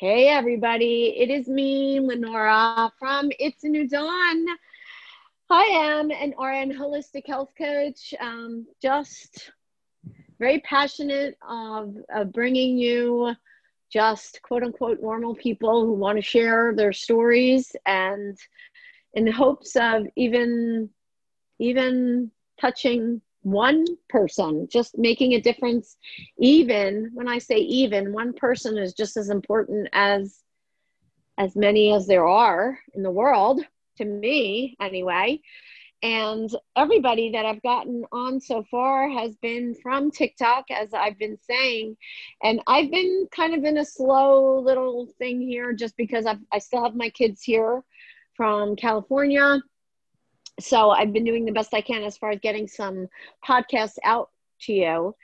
Hey, everybody. It is me, Lenora from It's a New Dawn. I am an RN holistic health coach, um, just very passionate of, of bringing you just quote unquote normal people who want to share their stories and in hopes of even even touching one person just making a difference. Even when i say even one person is just as important as as many as there are in the world to me anyway. And everybody that i've gotten on so far has been from tiktok as i've been saying. And i've been kind of in a slow little thing here just because I've, i still have my kids here from california so I've been doing the best I can as far as getting some podcasts out to you.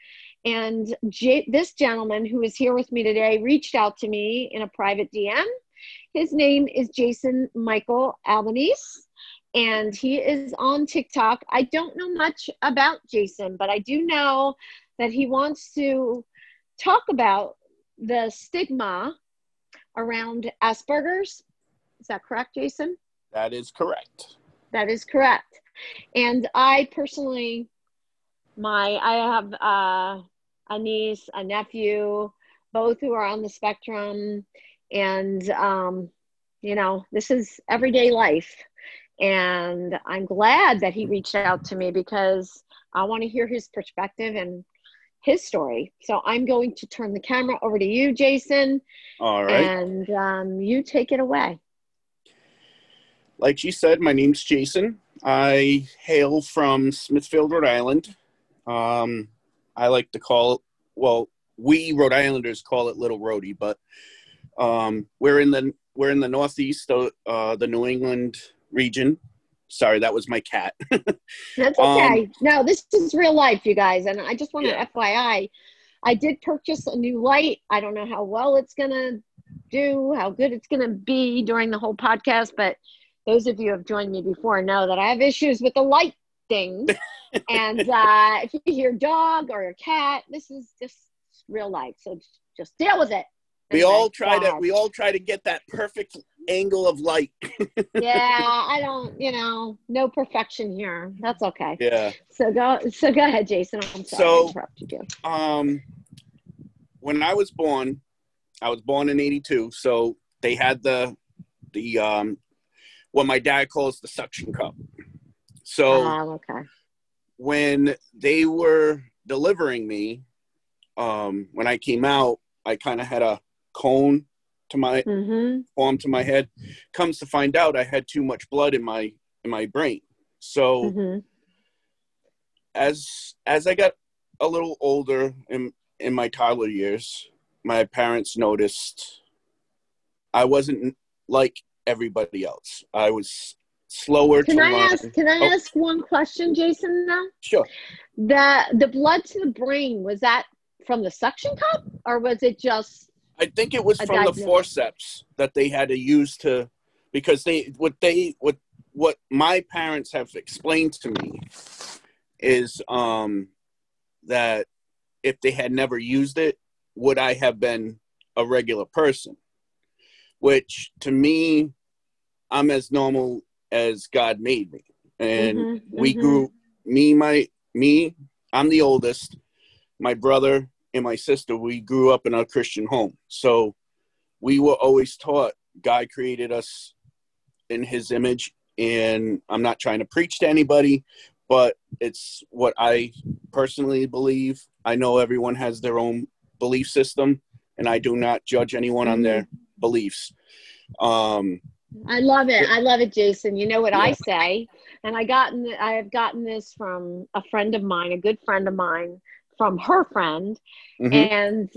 And J- this gentleman who is here with me today reached out to me in a private DM. His name is Jason Michael Albanese, and he is on TikTok. I don't know much about Jason, but I do know that he wants to talk about the stigma around Asperger's. Is that correct, Jason? That is correct. That is correct. And I personally, my I have uh, a niece, a nephew, both who are on the spectrum, and um, you know this is everyday life. And I'm glad that he reached out to me because I want to hear his perspective and his story. So I'm going to turn the camera over to you, Jason. All right. And um, you take it away like she said, my name's Jason. I hail from Smithfield, Rhode Island. Um, I like to call it, well, we Rhode Islanders call it Little Rhody, but um, we're in the we're in the northeast of uh, the New England region. Sorry, that was my cat. That's okay. Um, no, this is real life, you guys, and I just want to yeah. FYI. I did purchase a new light. I don't know how well it's gonna do, how good it's gonna be during the whole podcast, but those of you who have joined me before know that I have issues with the light thing. and uh, if you hear dog or a cat, this is just real life. So just deal with it. We all try to we all try to get that perfect angle of light. yeah, I don't, you know, no perfection here. That's okay. Yeah. So go so go ahead, Jason. I'm sorry so, you. Um when I was born, I was born in 82, so they had the the um what my dad calls the suction cup. So oh, okay. when they were delivering me, um, when I came out, I kind of had a cone to my mm-hmm. arm to my head. Comes to find out, I had too much blood in my in my brain. So mm-hmm. as as I got a little older in in my toddler years, my parents noticed I wasn't like everybody else. I was slower can I learn. ask can I oh. ask one question, Jason now? Sure. The the blood to the brain, was that from the suction cup or was it just I think it was from diagnosis? the forceps that they had to use to because they what they what what my parents have explained to me is um that if they had never used it, would I have been a regular person? Which to me, I'm as normal as God made me. And mm-hmm, we mm-hmm. grew me, my me, I'm the oldest. My brother and my sister, we grew up in a Christian home. So we were always taught God created us in his image. And I'm not trying to preach to anybody, but it's what I personally believe. I know everyone has their own belief system, and I do not judge anyone on their mm-hmm beliefs. Um, I love it. I love it, Jason. You know what yeah. I say, and I gotten I have gotten this from a friend of mine, a good friend of mine, from her friend, mm-hmm. and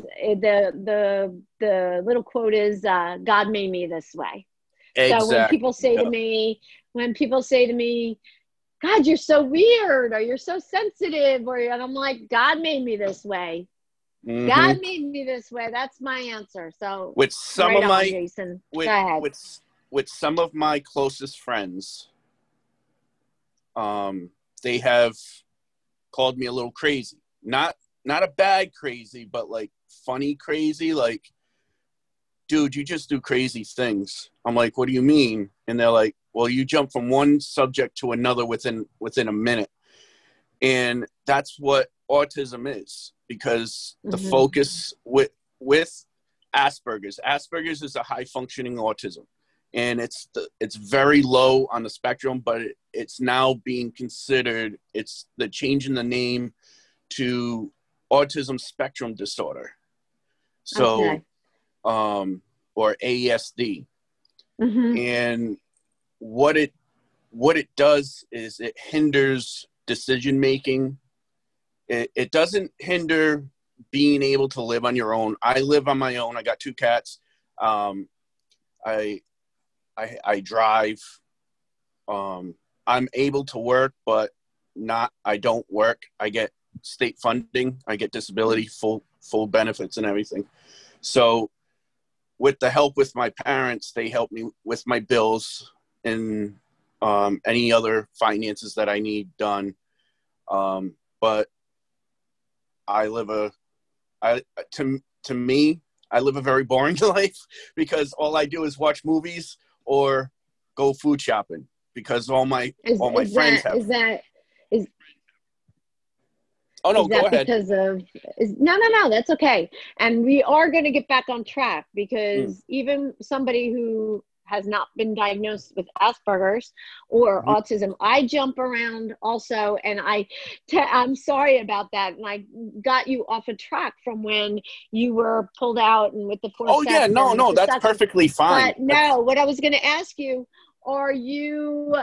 the the the little quote is, uh, "God made me this way." Exactly. So when people say to me, when people say to me, God, you're so weird, or you're so sensitive, or and I'm like, God made me this way. Mm-hmm. God made me this way. That's my answer. So with some right of my on, Jason, with, with with some of my closest friends, um, they have called me a little crazy. Not not a bad crazy, but like funny crazy. Like dude, you just do crazy things. I'm like, what do you mean? And they're like, well, you jump from one subject to another within within a minute. And that's what autism is because the mm-hmm. focus with with Asperger's. Asperger's is a high functioning autism and it's the, it's very low on the spectrum but it, it's now being considered it's the change in the name to autism spectrum disorder so okay. um or ASD mm-hmm. and what it what it does is it hinders decision making it, it doesn't hinder being able to live on your own i live on my own i got two cats um, I I, I drive. Um, I'm able to work, but not. I don't work. I get state funding. I get disability, full full benefits, and everything. So, with the help with my parents, they help me with my bills and um, any other finances that I need done. Um, but I live a, I to to me, I live a very boring life because all I do is watch movies or go food shopping because all my is, all my friends that, have. Is that is? Oh no, is that go ahead. Because of is, no, no, no, that's okay. And we are going to get back on track because mm. even somebody who has not been diagnosed with Asperger's or mm-hmm. autism. I jump around also, and I, t- I'm sorry about that. And I got you off a track from when you were pulled out and with the. Oh yeah, no, no, that's second. perfectly fine. But no, what I was going to ask you: Are you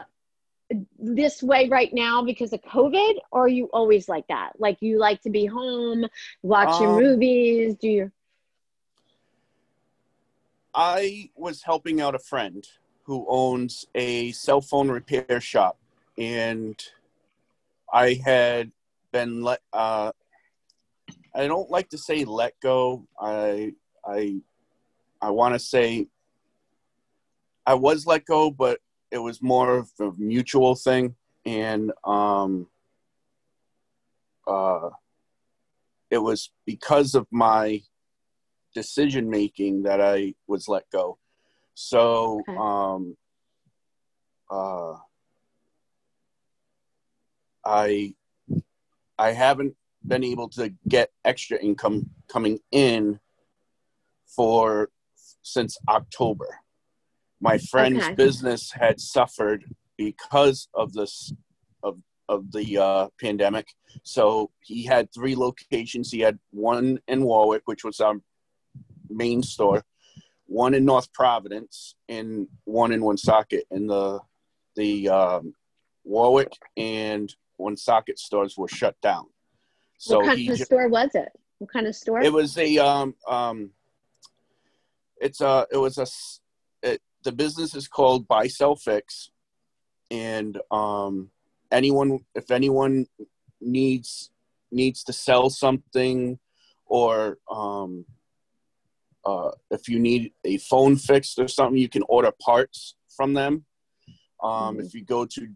this way right now because of COVID, or are you always like that? Like you like to be home, watch um, movies? Do you? I was helping out a friend who owns a cell phone repair shop, and I had been let. Uh, I don't like to say let go. I I I want to say I was let go, but it was more of a mutual thing, and um, uh, it was because of my decision making that I was let go. So, okay. um, uh, I I haven't been able to get extra income coming in for since October. My friend's okay. business had suffered because of this of of the uh, pandemic. So he had three locations. He had one in Warwick, which was our main store, one in North Providence, and one in Woonsocket. And the the um, Warwick and Woonsocket stores were shut down. So what kind of ju- store was it? What kind of store? It was a um um. It's a it was a it, the business is called Buy Sell Fix, and um anyone if anyone needs needs to sell something or um uh, if you need a phone fixed or something, you can order parts from them. Um, mm-hmm. If you go to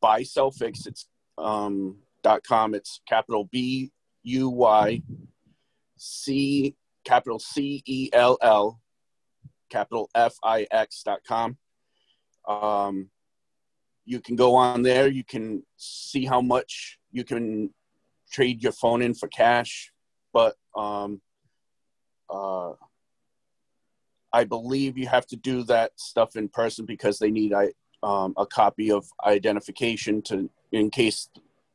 buy sell fix, it's um, dot com. It's capital B U Y C capital C E L L capital F I X dot com. Um, you can go on there. You can see how much you can trade your phone in for cash, but um, uh, I believe you have to do that stuff in person because they need um, a copy of identification to in case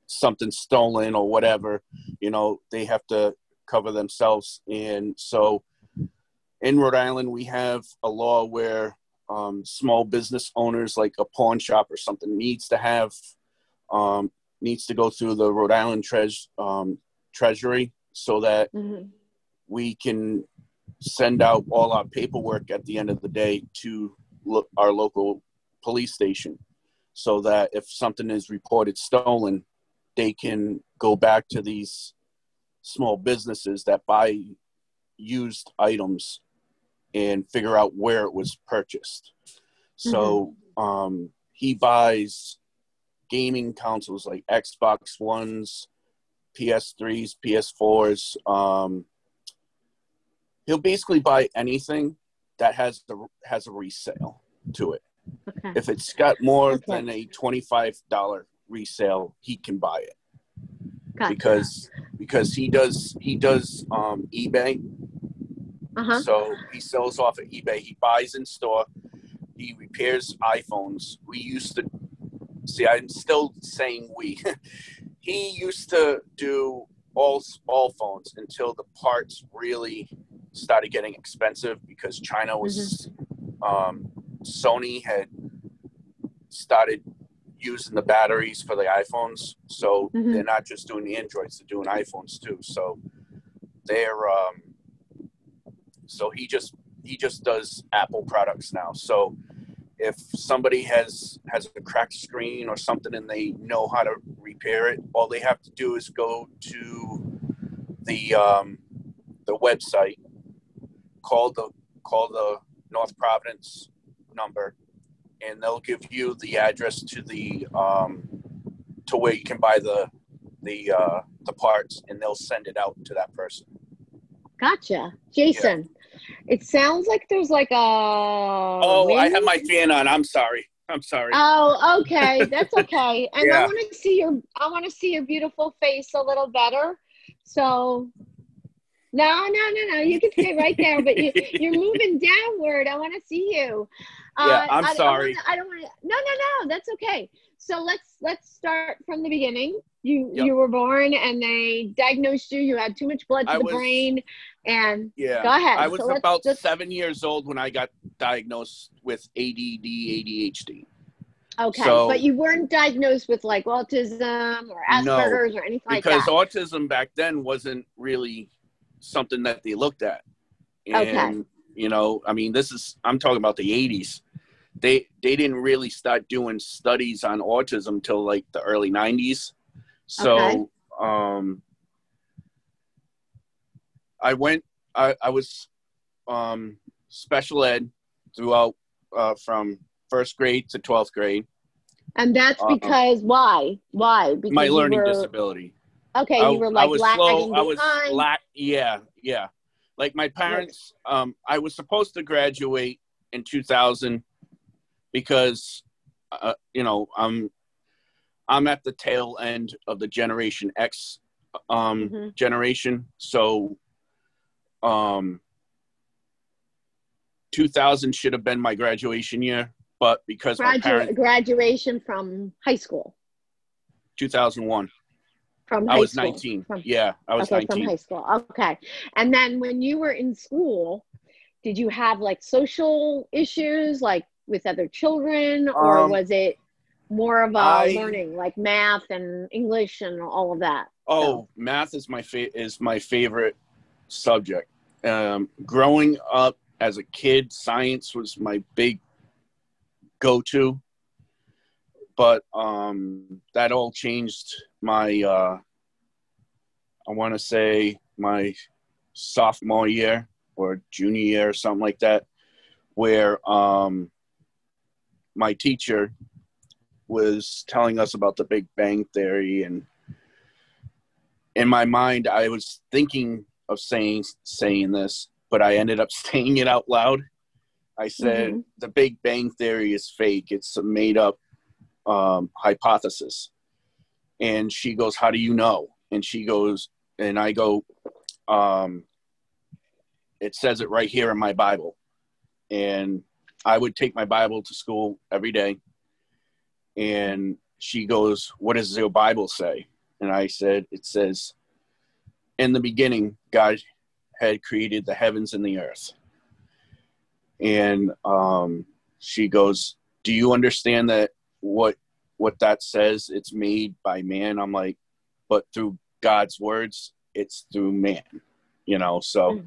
something's stolen or whatever. You know, they have to cover themselves. And so, in Rhode Island, we have a law where um, small business owners, like a pawn shop or something, needs to have um, needs to go through the Rhode Island Treas- um, Treasury so that mm-hmm we can send out all our paperwork at the end of the day to lo- our local police station so that if something is reported stolen, they can go back to these small businesses that buy used items and figure out where it was purchased. So mm-hmm. um, he buys gaming consoles like Xbox Ones, PS3s, PS4s, um, he'll basically buy anything that has the has a resale to it. Okay. If it's got more okay. than a twenty five dollar resale, he can buy it. Gotcha. Because because he does he does um, eBay. Uh-huh. So he sells off at eBay. He buys in store. He repairs iPhones. We used to see. I'm still saying we. he used to do all all phones until the parts really started getting expensive because China was mm-hmm. um, Sony had started using the batteries for the iPhones, so mm-hmm. they're not just doing the Androids; they're doing iPhones too. So they're um, so he just he just does Apple products now. So if somebody has has a cracked screen or something and they know how to repair it, all they have to do is go to the um, the website, call the call the North Providence number, and they'll give you the address to the um, to where you can buy the the uh, the parts, and they'll send it out to that person. Gotcha, Jason. Yeah. It sounds like there's like a. Oh, wind. I have my fan on. I'm sorry. I'm sorry. Oh, okay. That's okay. And yeah. I want to see your I want to see your beautiful face a little better. So no, no, no, no. You can stay right there, but you, you're moving downward. I want to see you. Uh, yeah, I'm I, sorry. I don't want to. No, no, no. That's okay. So let's let's start from the beginning. You yep. you were born and they diagnosed you. You had too much blood to I the was, brain, and yeah, go ahead. I was so about just, seven years old when I got diagnosed with ADD, ADHD. Okay, so, but you weren't diagnosed with like autism or Asperger's no, or anything like that. Because autism back then wasn't really something that they looked at. And, okay. you know, I mean, this is I'm talking about the 80s. They they didn't really start doing studies on autism till like the early 90s. So, okay. um I went I I was um special ed throughout uh, from first grade to 12th grade. And that's uh, because why? Why? Because my learning were, disability. Okay, I, you were like I was slow. I was lack. Yeah, yeah. Like my parents, um, I was supposed to graduate in 2000 because, uh, you know, I'm I'm at the tail end of the Generation X um, mm-hmm. generation. So, um, 2000 should have been my graduation year, but because Gradu- my parents, graduation from high school, 2001. From I was school. 19. From, yeah, I was okay, 19. From high school. Okay. And then when you were in school, did you have like social issues like with other children or um, was it more of a I, learning like math and English and all of that? Oh, so. math is my fa- is my favorite subject. Um, growing up as a kid, science was my big go-to but um, that all changed my uh, I want to say my sophomore year or junior year or something like that, where um, my teacher was telling us about the Big Bang Theory, and in my mind, I was thinking of saying saying this, but I ended up saying it out loud. I said mm-hmm. the Big Bang Theory is fake; it's a made up um, hypothesis. And she goes, How do you know? And she goes, and I go, um, It says it right here in my Bible. And I would take my Bible to school every day. And she goes, What does your Bible say? And I said, It says, In the beginning, God had created the heavens and the earth. And um, she goes, Do you understand that what what that says it's made by man. I'm like but through god's words it's through man you know? So mm.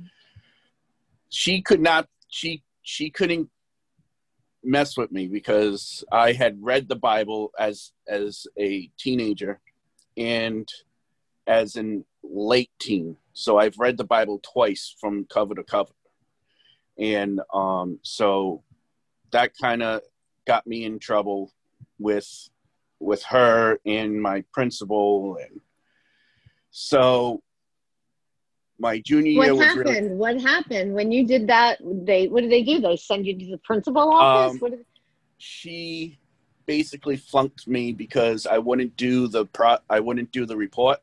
she could not she she couldn't mess with me because i had read the bible as as a teenager and as in late teen. So i've read the bible twice from cover to cover. And um so that kind of got me in trouble with with her and my principal and so my junior what year was happened? really. What happened when you did that? They what did they do? They send you to the principal office? Um, what did, She basically flunked me because I wouldn't do the pro. I wouldn't do the report.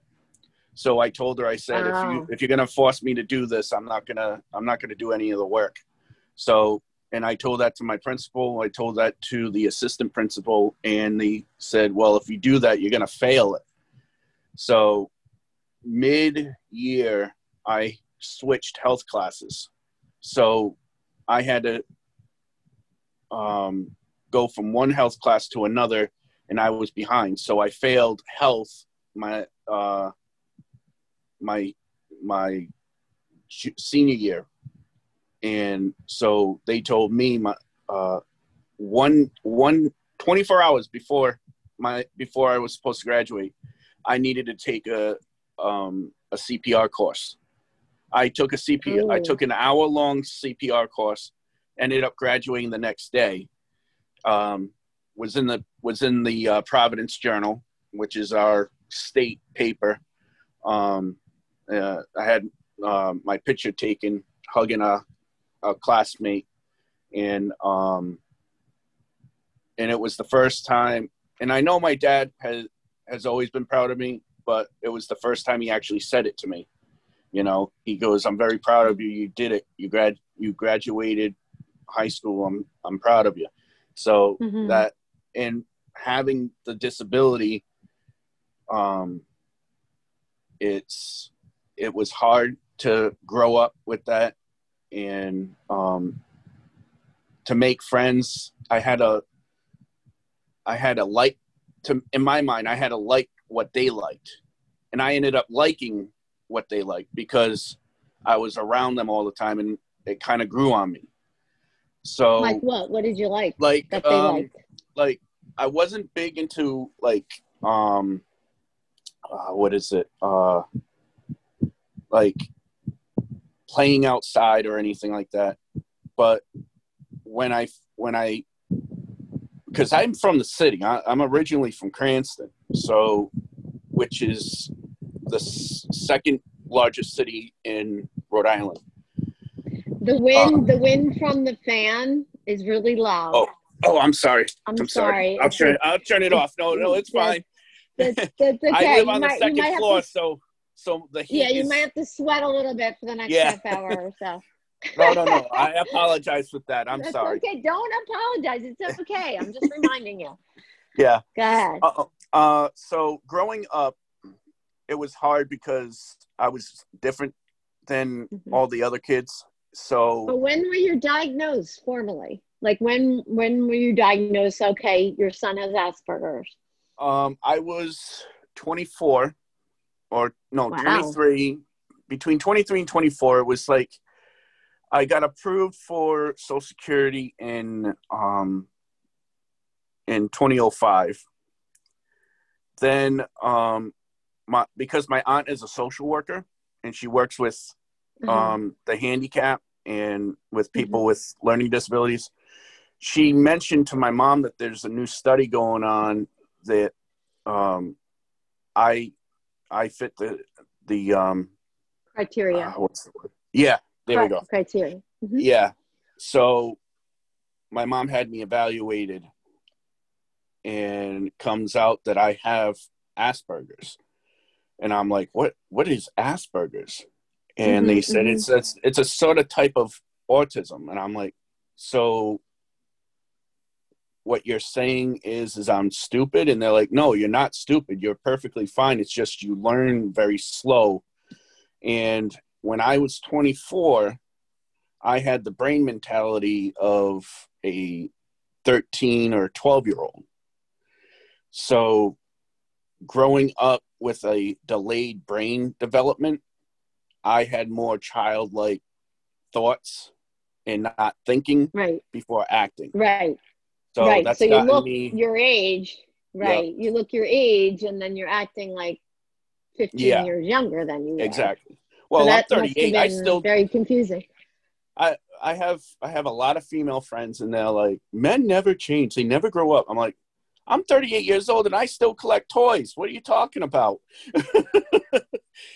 So I told her, I said, if Oh. you if you're gonna force me to do this, I'm not gonna I'm not gonna do any of the work. So and I told that to my principal. I told that to the assistant principal, and they said, well, if you do that, you're gonna fail it. So mid year, I switched health classes. So I had to um, go from one health class to another, and I was behind. So I failed health my uh, my my senior year, and so they told me my uh, one one 24 hours before my before I was supposed to graduate, I needed to take a um, a CPR course. I took a CPR. I took an hour long CPR course. Ended up graduating the next day. Um, was in the was in the uh, Providence Journal, which is our state paper. Um, uh, I had uh, my picture taken hugging a, a classmate, and um, and it was the first time. And I know my dad has has always been proud of me, but it was the first time he actually said it to me. You know, he goes, "I'm very proud of you. You did it. You grad you graduated high school. I'm I'm proud of you." So Mhm. that and having the disability, um, it's it was hard to grow up with that and um, to make friends. I had a I had a like to in my mind. I had to like what they liked, and I ended up liking what they liked because I was around them all the time, and it kind of grew on me. So like what? What did you like like that they um, liked? like I wasn't big into like um uh, what is it uh like playing outside or anything like that. But when I when I because I'm from the city. I, I'm originally from Cranston. So which is the s- second largest city in Rhode Island. The wind, uh-huh. the wind from the fan is really loud. Oh, oh I'm sorry. I'm, I'm sorry. sorry. I'll turn I'll turn it off. No no it's fine. That's, that's okay. I live on might- the you second floor, to- so so the heat yeah, you is, might have to sweat a little bit for the next Yeah. half hour or so. No, no, no. I apologize with that. I'm That's sorry. okay. Don't apologize. It's okay. I'm just reminding you. Yeah. Go ahead. Uh, uh, so growing up, it was hard because I was different than Mhm. all the other kids. But So when were you diagnosed formally? Like when when were you diagnosed? Okay, your son has Asperger's. um, I was 24, or no, Wow. 23. Between 23 and 24, it was like I got approved for Social Security in um, in 2005. Then, um, my because my aunt is a social worker and she works with Uh-huh. um, the handicap and with people with learning disabilities. She mentioned to my mom that there's a new study going on that um, I I fit the the um, criteria. uh, what's the word? Yeah, there we go. Criteria. Mhm. Yeah. So my mom had me evaluated and comes out that I have Asperger's. And I'm like, what what is Asperger's? And they Mhm, said mhm. it's, it's it's a sort of type of autism. And I'm like, so what you're saying is is I'm stupid? And they're like, no, you're not stupid. You're perfectly fine. It's just you learn very slow. And when I was 24, I had the brain mentality of a 13 or 12 year old. So, growing up with a delayed brain development, I had more childlike thoughts and not thinking Right. before acting. Right. So right. So you look me. your age. Right. You look your age, and then you're acting like 15 Yeah. years younger than you were. Exactly. So Well, I'm that must have 38. I still very confusing. I I have I have a lot of female friends and they're like, men never change. They never grow up. I'm like, I'm 38 years old and I still collect toys. What are you talking about?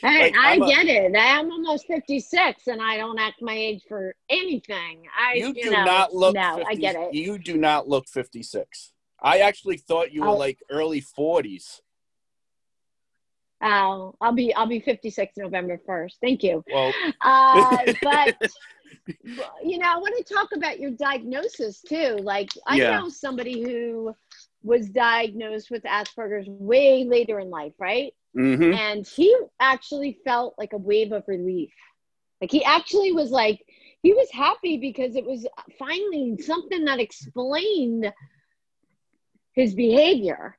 Hey, like, I get it. I'm almost 56 and I don't act my age for anything. I you, you do know, not look. No, 50, I get it. You do not look 56. I actually thought you were oh. like early 40s. Oh, I'll be I'll be 56 November 1st. Thank you. Well, uh, but you know, I want to talk about your diagnosis too. Like I yeah. know somebody who was diagnosed with Asperger's way later in life, right? Mm-hmm. And he actually felt like a wave of relief. Like he actually was like he was happy because it was finally something that explained his behavior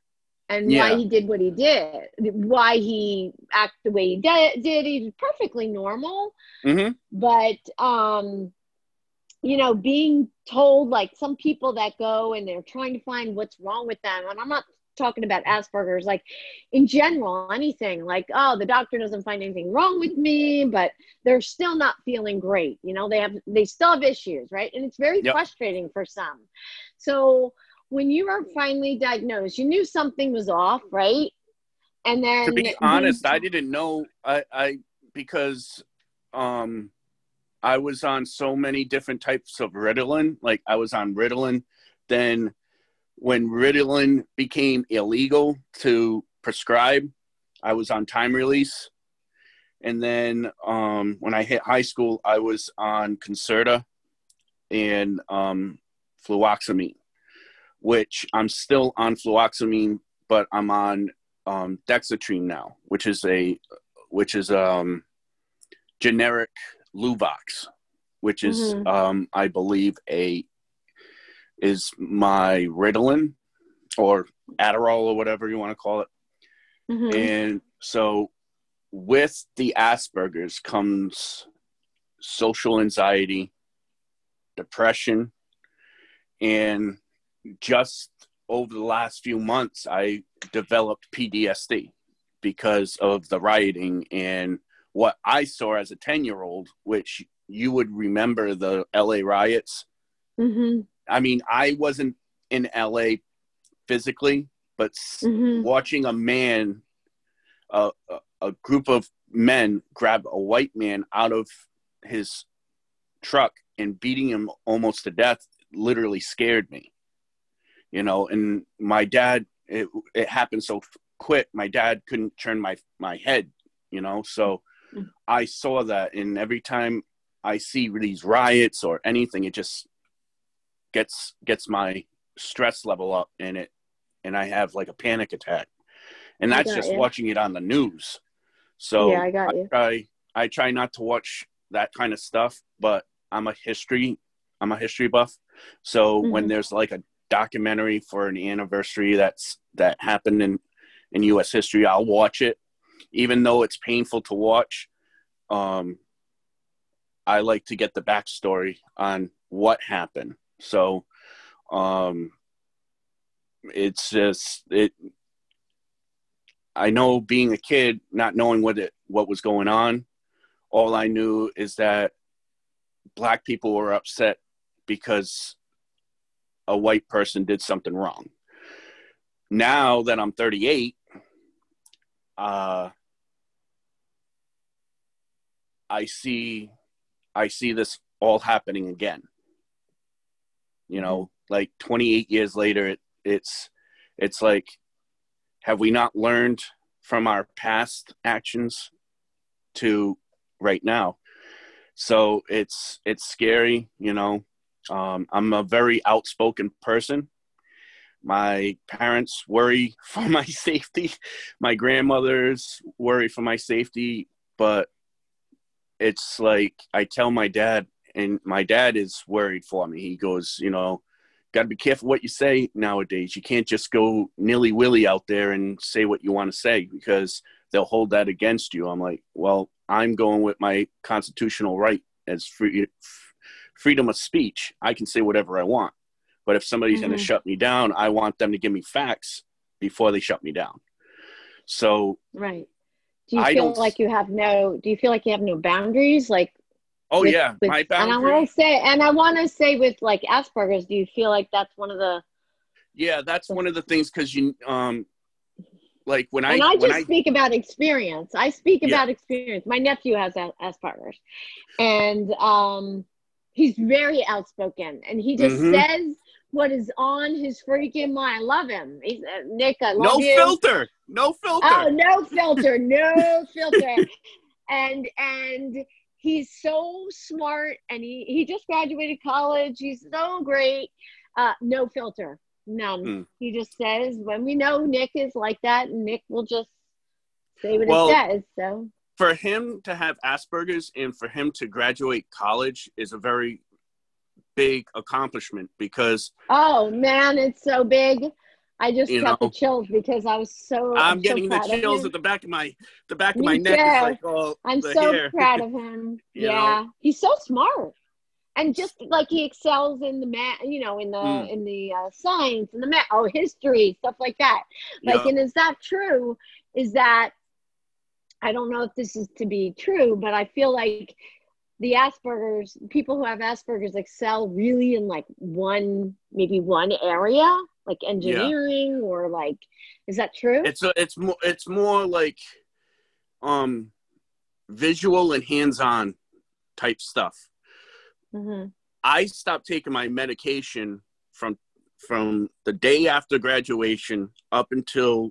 and yeah. why he did what he did, why he acted the way he did. did. He's perfectly normal, mm-hmm. but um, you know, being told like some people that go and they're trying to find what's wrong with them, and I'm not talking about Asperger's, like in general, anything like, oh, the doctor doesn't find anything wrong with me, but they're still not feeling great. You know, they have, they still have issues, right? And it's very yep. frustrating for some. So, when you were finally diagnosed, you knew something was off, right? And then to be honest, I didn't know I, I because um I was on so many different types of Ritalin. Like I was on Ritalin, then when Ritalin became illegal to prescribe, I was on time release. And then um, when I hit high school, I was on Concerta and um, fluvoxamine which I'm still on fluvoxamine, but I'm on um, Dexedrine now, which is a which is um, generic Luvox, which is mm-hmm. um, I believe a is my Ritalin or Adderall or whatever you want to call it. Mm-hmm. And so with the Asperger's comes social anxiety, depression, and just over the last few months, I developed PTSD because of the rioting and what I saw as a 10 year old, which you would remember the LA riots. Mm-hmm. I mean, I wasn't in LA physically, but mm-hmm. watching a man, uh, a group of men grab a white man out of his truck and beating him almost to death literally scared me you know and my dad it, it happened so quick my dad couldn't turn my my head you know so mm-hmm. i saw that and every time i see these riots or anything it just gets gets my stress level up in it and i have like a panic attack and that's just you. watching it on the news so yeah i got you I try, I try not to watch that kind of stuff but i'm a history i'm a history buff so mm-hmm. when there's like a documentary for an anniversary that's that happened in in U.S. history, I'll watch it, even though it's painful to watch. Um, I like to get the backstory on what happened. So, um, it's just it. I know being a kid, not knowing what it what was going on, all I knew is that black people were upset because a white person did something wrong. Now that I'm 38, uh, I see, I see this all happening again. You know, like 28 years later, it, it's, it's like, have we not learned from our past actions to right now? So it's, it's scary, you know, um, I'm a very outspoken person. My parents worry for my safety. My grandmothers worry for my safety. But it's like I tell my dad, and my dad is worried for me. He goes, you know, got to be careful what you say nowadays. You can't just go nilly willy out there and say what you want to say because they'll hold that against you. I'm like, well, I'm going with my constitutional right as free freedom of speech. I can say whatever I want. But if somebody's mm-hmm. going to shut me down, I want them to give me facts before they shut me down. So right. Do you I feel like you have no? Do you feel like you have no boundaries? Like oh with, yeah, with, my boundaries. And I want to say, and I want to say with like Asperger's, do you feel like that's one of the? Yeah, that's one of the things because you um, like when I and I just I, speak about experience. I speak Yeah. about experience. My nephew has As- Asperger's, and um, he's very outspoken, and he just Mhm. says what is on his freaking mind. I love him. He's uh, Nick. I love no you. filter, no filter. Oh, no filter, no filter. and and he's so smart and he, he just graduated college. He's so great. Uh, no filter. None. Hmm. He just says when we know Nick is like that, Nick will just say what Well- it says. So for him to have Asperger's and for him to graduate college is a very big accomplishment because oh man, it's so big. I just You got know, the chills because I was so I'm so getting the proud of chills at the back of my the back of Me my neck. too. Like oh, I'm so hair. proud of him. Yeah, know? he's so smart, and just like he excels in the math, you know, in the Mm. in the uh, science and the math, oh, history, stuff like that. Like, Yeah. and is that true? Is that I don't know if this is to be true, but I feel like the Asperger's people who have Asperger's excel really in like one maybe one area, like engineering or like. Is that true? It's a, it's more it's more like um visual and hands-on type stuff. hmm I stopped taking my medication from from the day after graduation up until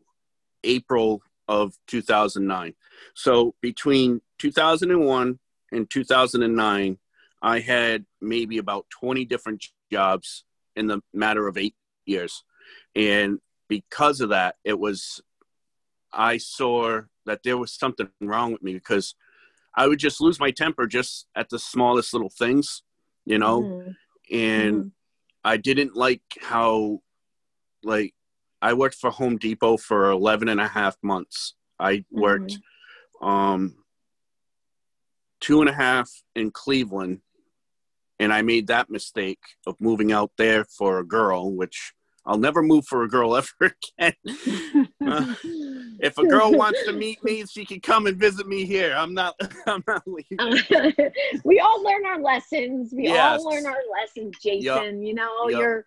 April of 2009. So between 2001 and 2009, I had maybe about 20 different jobs in the matter of 8 years. And because of that, it was I saw that there was something wrong with me because I would just lose my temper just at the smallest little things, you know Mhm. and I didn't like how like I worked for Home Depot for 11 and a half months. I worked um two and a half in Cleveland and I made that mistake of moving out there for a girl, which I'll never move for a girl ever again. Uh, if a girl wants to meet me, she can come and visit me here. I'm not I'm not leaving. we all learn our lessons. We Yes. all learn our lessons, Jason. You know, Yup. you're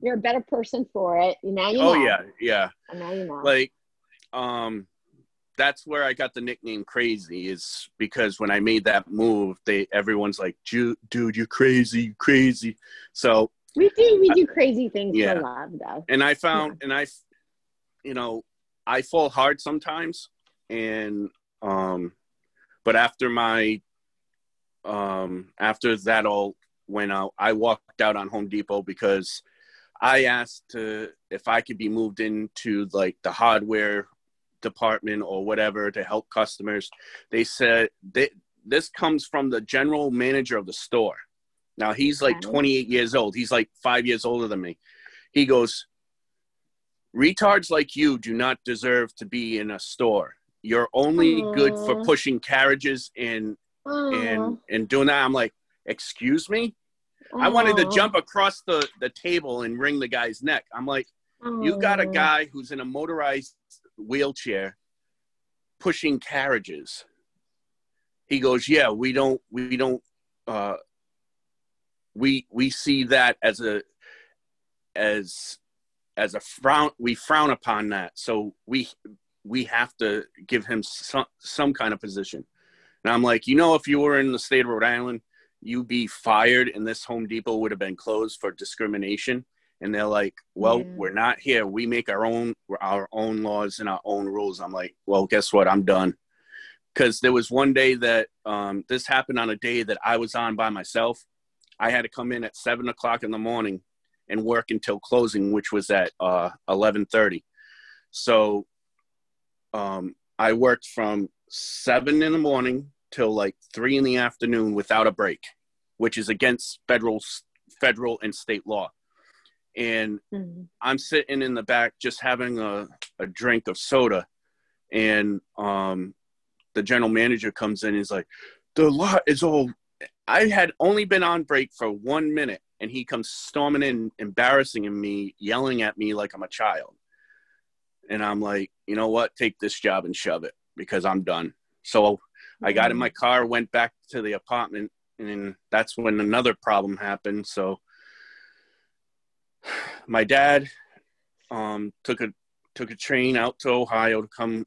you're a better person for it. Now you know. Oh yeah, yeah. Now you know. like um that's where i got the nickname crazy is because when i made that move they everyone's like dude you're crazy you crazy so we do we do crazy things Yeah. for love, though. and i found and i you know i fall hard sometimes and um but after my um after that all went out i walked out on home depot because i asked to if i could be moved into like the hardware department or whatever to help customers they said they, this comes from the general manager of the store. Now he's like 28 years old. He's like five years older than me. He goes retards like you do not deserve to be in a store. You're only good for pushing carriages and and and doing that. I'm like excuse me? I wanted to jump across the the table and wring the guy's neck. I'm like you got a guy who's in a motorized wheelchair pushing carriages. He goes yeah we don't we don't uh we we see that as a as as a frown we frown upon that. So we we have to give him some some kind of position. And i'm like you know if you were in the state of rhode island you'd be fired and this home depot would have been closed for discrimination and they're like well Yeah. we're not here. We make our own our own laws and our own rules. I'm like well guess what? I'm done. Because there was one day that um, this happened on a day that i was on by myself. I had to come in at 7 o'clock in the morning and work until closing which was at uh, 11.30 so um, i worked from 7 in the morning till like 3 in the afternoon without a break which is against federal federal and state law and Mhm. I'm sitting in the back just having a, a drink of soda, and um, the general manager comes in. And he's like, "The lot is all." I had only been on break for one minute, and he comes storming in, embarrassing me, yelling at me like I'm a child. And I'm like, you know what? Take this job and shove it because I'm done. So I got in my car, went back to the apartment, and that's when another problem happened. So my dad um, took a took a train out to Ohio to come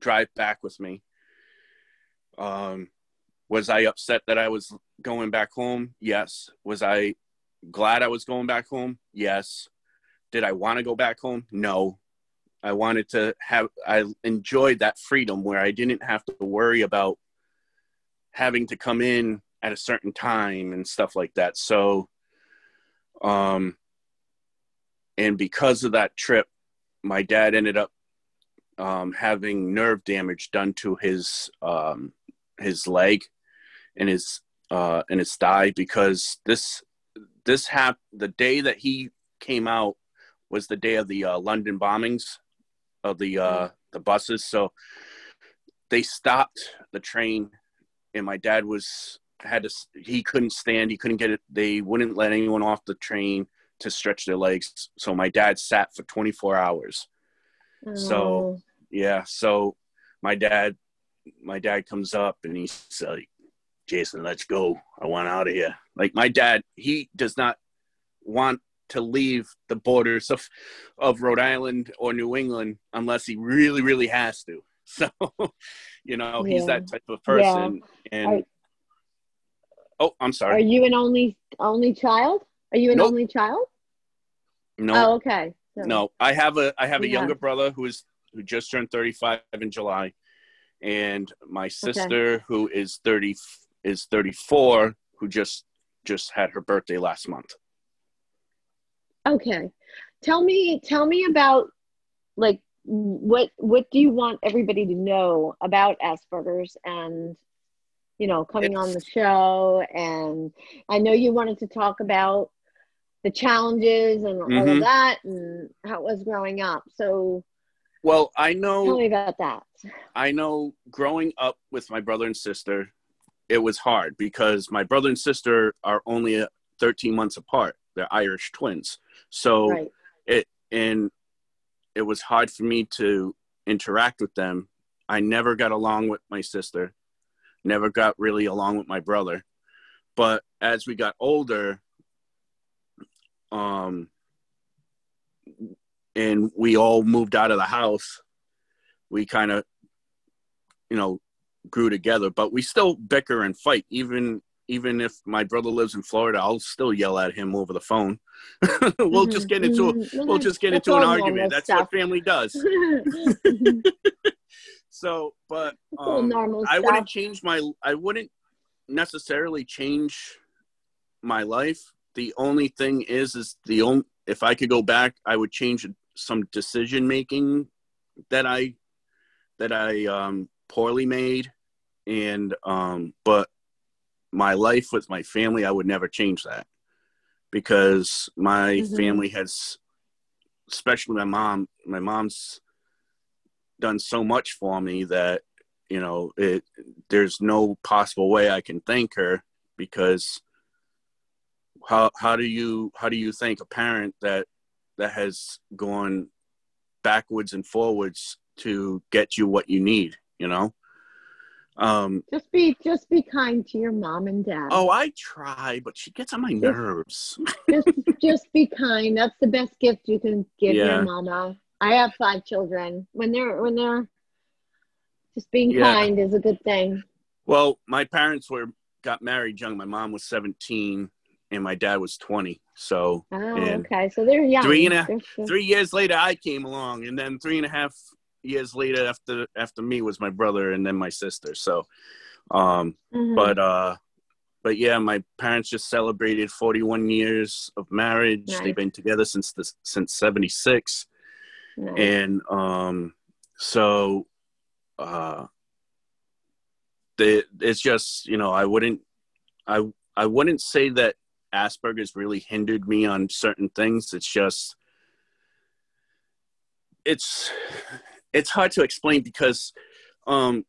drive back with me. Um, was I upset that I was going back home? Yes. Was I glad I was going back home? Yes. Did I want to go back home? No. I wanted to have, I enjoyed that freedom where I didn't have to worry about having to come in at a certain time and stuff like that. So, um, and because of that trip, my dad ended up um, having nerve damage done to his um, his leg and his uh, and his thigh because this this hap- the day that he came out was the day of the uh, London bombings of the uh, the buses. So they stopped the train, and my dad was had to. He couldn't stand. He couldn't get it. They wouldn't let anyone off the train to stretch their legs. So my dad sat for 24 hours. Oh. So yeah, so my dad, my dad comes up and he's like, "Jason, let's go. I want out of here." Like my dad, he does not want to leave the borders of of Rhode Island or New England unless he really, really has to. So, you know, yeah. he's that type of person. Yeah. And are, oh, I'm sorry. Are you an only only child? Are you an nope. only child? No. Oh, okay. So, no, I have a I have a yeah. younger brother who is who just turned 35 in July, and my sister okay. who is 30 is 34 who just just had her birthday last month. Okay. Tell me tell me about like what what do you want everybody to know about Asperger's and you know coming it's, on the show and I know you wanted to talk about the challenges and mm-hmm. all of mm-hmm. that and how it was growing up. So well, I know Tell me about that. I know growing up with my brother and sister, it was hard because my brother and sister are only 13 months apart. They're Irish twins. So right. it and it was hard for me to interact with them. I never got along with my sister. Never got really along with my brother. But as we got older, um, and we all moved out of the house, we kind of, you know, grew together. But we still bicker and fight, even even if my brother lives in Florida, I'll still yell at him over the phone. we'll mm-hmm, just get into a, mm-hmm. we'll just get into an argument. That's stuff. what family does. so, but um, I wouldn't change my. I wouldn't necessarily change my life the only thing is is the only if I could go back, I would change some decision making that I that I um, poorly made, and um, but my life with my family, I would never change that because my mm-hmm. family has, especially my mom, my mom's done so much for me that you know it. There's no possible way I can thank her because how how do you how do you think a parent that that has gone backwards and forwards to get you what you need you know? Um just be just be kind to your mom and dad. Oh i try but she gets on my just, nerves. just just be kind. That's the best gift you can give yeah. your mama. I have five children. When they're when they're just being yeah. kind is a good thing. Well my parents were got married young. My mom was 17 and my dad was 20. So, oh, okay. So they're young. Three and a, three years later, I came along, and then three and a half years later, after after me was my brother, and then my sister. So, um, mm-hmm. but uh, but yeah, my parents just celebrated 41 years of marriage. Nice. They've been together since the since 76, nice. and um, so uh, they, it's just you know I wouldn't I I wouldn't say that Asperger's really hindered me on certain things. It's just it's it's hard to explain because um,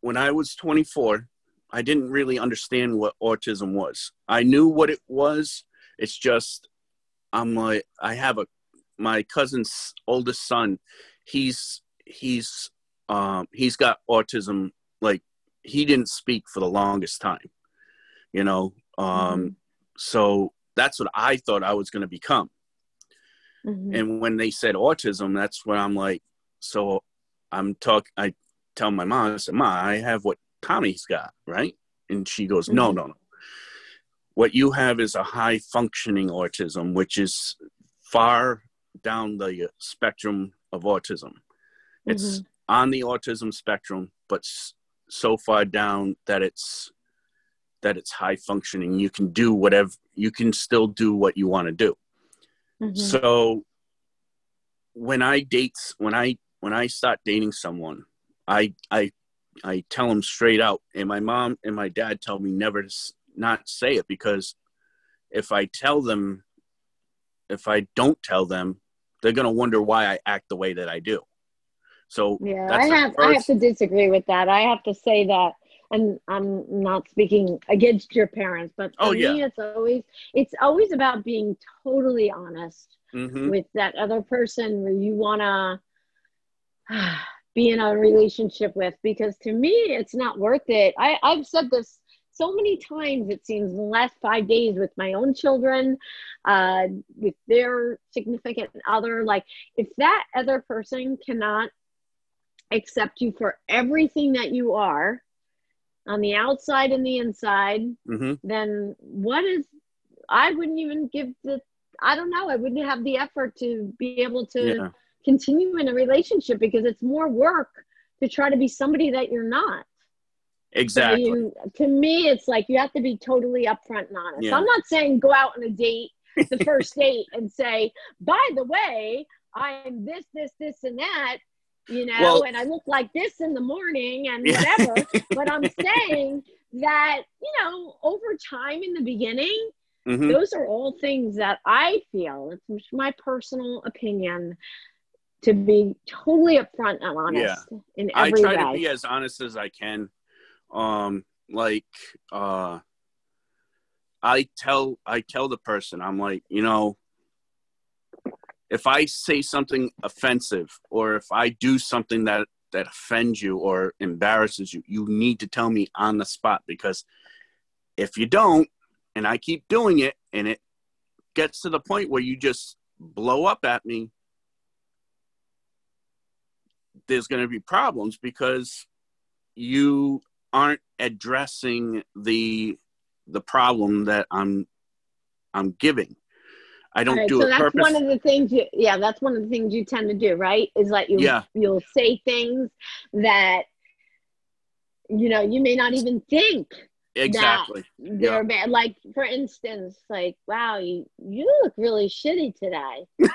when I was 24, I didn't really understand what autism was. I knew what it was. It's just I'm like I have a my cousin's oldest son. He's he's um, he's got autism. Like he didn't speak for the longest time. You know, um, mm-hmm. So that's what I thought I was going to become. Mm-hmm. And when they said autism, that's when I'm like, so I'm talk. I tell my mom, I said, "Ma, I have what Tommy's got, right?" And she goes, mm-hmm. "No, no, no. What you have is a high functioning autism, which is far down the spectrum of autism. It's mm-hmm. on the autism spectrum, but so far down that it's that it's high functioning. You can do whatever. You can still do what you want to do." Mm-hmm. So when I date, when I when I start dating someone, I I I tell them straight out, and my mom and my dad tell me never to not say it because if I tell them, if I don't tell them, they're gonna wonder why I act the way that I do. So yeah, I have first... I have to disagree with that. I have to say that and I'm not speaking against your parents, but for oh, yeah. me, it's always it's always about being totally honest mm-hmm. with that other person where you want to be in a relationship with. Because to me, it's not worth it. I I've said this so many times it seems in the last five days with my own children uh, with their significant other like if that other person cannot accept you for everything that you are on the outside and the inside, mm-hmm. then what is, I wouldn't even give the, I don't know, I wouldn't have the effort to be able to yeah. continue in a relationship because it's more work to try to be somebody that you're not. Exactly. So you, to me, it's like you have to be totally upfront and honest. Yeah. I'm not saying go out on a date, the first date, and say, by the way, I'm this, this, this, and that you know, well, and I look like this in the morning and whatever. but I'm saying that, you know, over time in the beginning, mm-hmm. those are all things that I feel, it's my personal opinion, to be totally upfront and honest yeah. in every I try way. to be as honest as I can. Um, like, uh, I tell I tell the person I'm like, you know, if I say something offensive or if I do something that that offends you or embarrasses you, you need to tell me on the spot because if you don't and I keep doing it and it gets to the point where you just blow up at me, there's going to be problems because you aren't addressing the the problem that I'm I'm giving. I don't right, do so it. That's purpose. one of the things. You, yeah, that's one of the things you tend to do, right? Is like you yeah. you'll say things that you know you may not even think exactly they're yeah. bad. Like for instance, like wow, you you look really shitty today.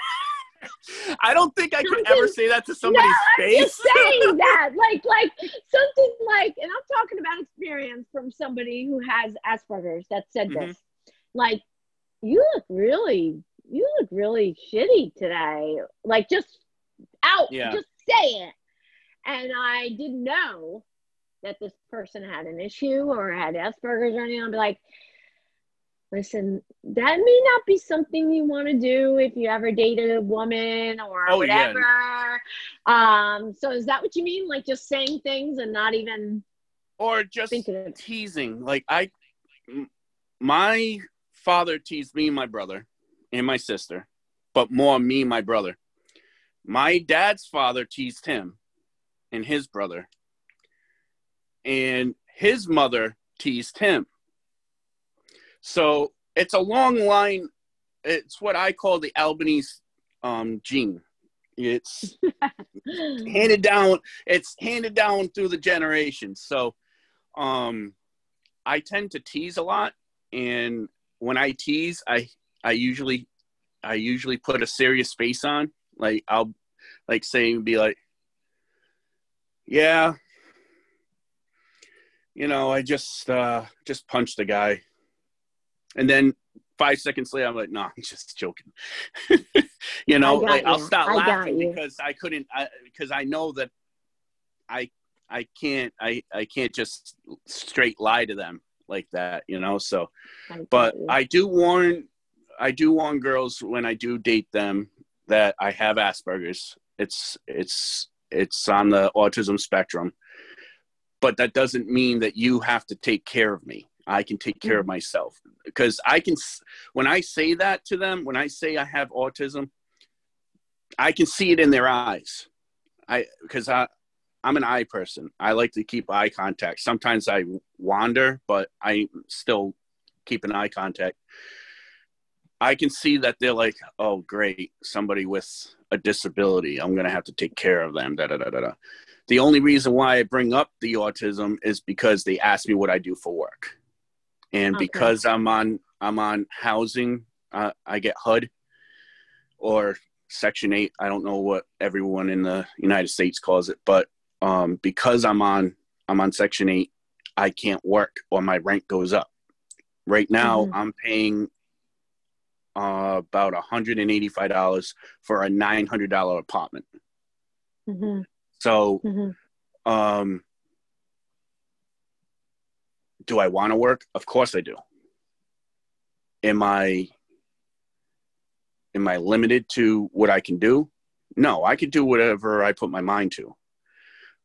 I don't think I could ever say that to somebody's no, face. I'm just saying that, like, like something like, and I'm talking about experience from somebody who has Asperger's that said mm-hmm. this. Like, you look really look really shitty today. Like just out, yeah. just say it. And I didn't know that this person had an issue or had Asperger's or anything. I'd be like, listen, that may not be something you want to do if you ever dated a woman or oh, whatever. Yeah. Um, so is that what you mean? Like just saying things and not even or just teasing. Like I my father teased me and my brother and my sister, but more me and my brother. My dad's father teased him and his brother, and his mother teased him. So it's a long line. It's what I call the Albanese um, gene. It's handed down. It's handed down through the generations. So um, I tend to tease a lot, and when I tease, I I usually I usually put a serious face on. Like I'll like say be like, yeah, you know, I just uh just punched a guy, and then five seconds later, I'm like, no, I'm just joking. you know, like you. I'll stop laughing because I couldn't, I because I, I know that I I can't I I can't just straight lie to them like that, you know. So, but I do warn I do warn girls when I do date them that I have Asperger's. It's it's it's on the autism spectrum, but that doesn't mean that you have to take care of me. I can take care mm-hmm. of myself because I can. When I say that to them, when I say I have autism, I can see it in their eyes. I because I I'm an eye person. I like to keep eye contact. Sometimes I wander, but I still keep an eye contact. I can see that they're like, oh, great, somebody with a disability. I'm going to have to take care of them. Da, da, da, da, da. The only reason why I bring up the autism is because they ask me what I do for work, and okay. because I'm on I'm on housing, uh, I get HUD or Section Eight. I don't know what everyone in the United States calls it, but um, because I'm on I'm on Section Eight, I can't work or my rent goes up. Right now, mm-hmm. I'm paying uh, about $185 for a $900 apartment. Mm-hmm. So, mm-hmm. Um, do I want to work? Of course I do. Am I am I limited to what I can do? No, I could do whatever I put my mind to.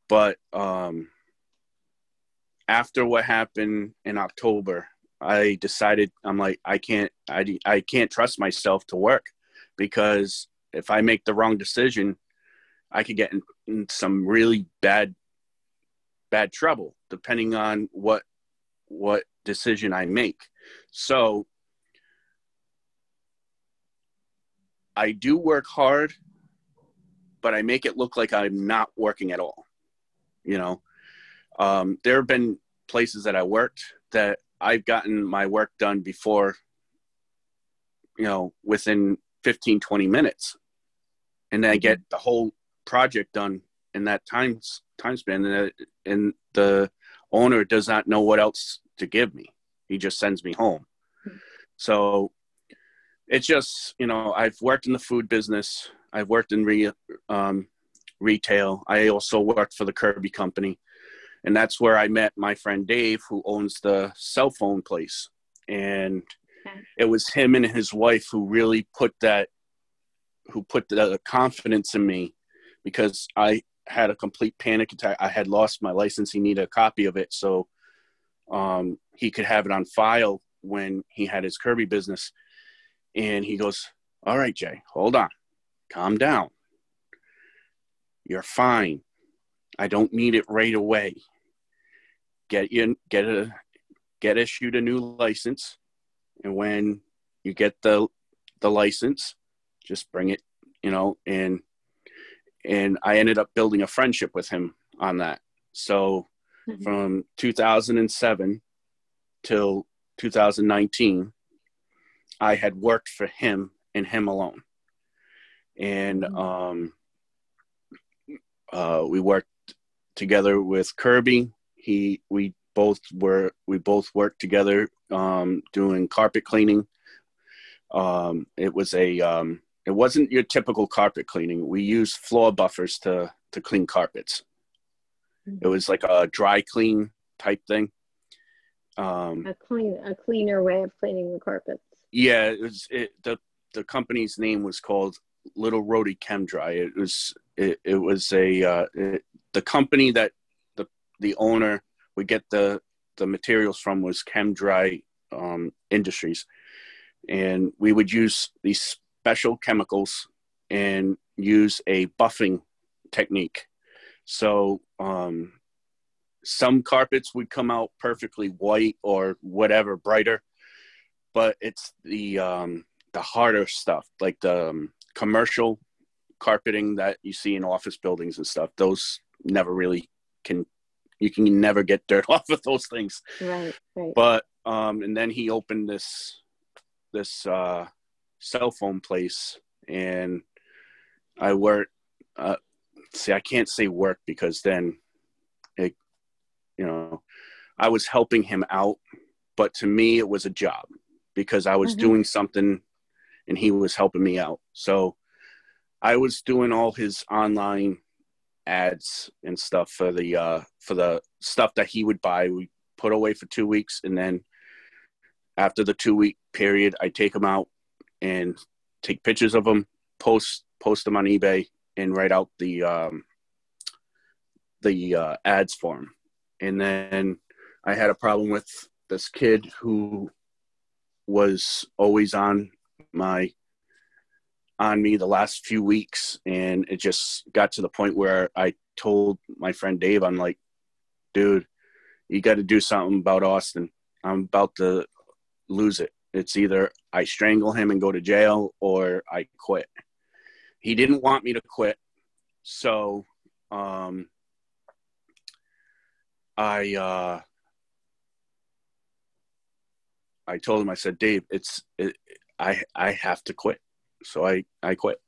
But um, after what happened in October, I decided I'm like I can't I I can't trust myself to work because if I make the wrong decision, I could get in, in some really bad bad trouble depending on what what decision I make. So I do work hard, but I make it look like I'm not working at all. You know, um, there have been places that I worked that I've gotten my work done before, you know, within 15, 20 minutes. And then I get mm-hmm. the whole project done in that time, time span. And, uh, and the owner does not know what else to give me. He just sends me home. Hmm. So it's just, you know, I've worked in the food business. I've worked in re, um, retail. I also worked for the Kirby company and that's where I met my friend Dave, who owns the cell phone place. And it was him and his wife who really put that, who put the confidence in me, because I had a complete panic attack. I had lost my license. He needed a copy of it so um, he could have it on file when he had his Kirby business. And he goes, "All right, Jay, hold on, calm down. You're fine. I don't need it right away get you get a get issued a new license, and when you get the the license, just bring it, you know, and and I ended up building a friendship with him on that. So mm-hmm. from 2007 till 2019, I had worked for him and him alone, and mm-hmm. um, uh, we worked together with Kirby he we both were we both worked together um, doing carpet cleaning. Um, it was a um, it wasn't your typical carpet cleaning. We used floor buffers to to clean carpets. It was like a dry clean type thing. Um, a clean a cleaner way of cleaning the carpets. Yeah, it was it, the the company's name was called Little Rhody Chem Dry. It was it, it was a uh, it, the company that the owner we get the the materials from was ChemDry um, Industries, and we would use these special chemicals and use a buffing technique. So um, some carpets would come out perfectly white or whatever brighter, but it's the um, the harder stuff like the um, commercial carpeting that you see in office buildings and stuff. Those never really can you can never get dirt off of those things. Right, right. But um, and then he opened this this uh, cell phone place, and I worked. Uh, see, I can't say work because then it, you know, I was helping him out, but to me it was a job because I was mm-hmm. doing something, and he was helping me out. So I was doing all his online ads and stuff for the uh, for the stuff that he would buy. We put away for two weeks, and then after the two week period, I take them out and take pictures of them, post post them on eBay, and write out the um, the uh, ads for them. And then I had a problem with this kid who was always on my on me the last few weeks, and it just got to the point where I told my friend Dave, I'm like, dude, you got to do something about Austin. I'm about to lose it. It's either I strangle him and go to jail or I quit. He didn't want me to quit. So um, I uh, I told him I said, Dave, it's it, I I have to quit. So I I quit.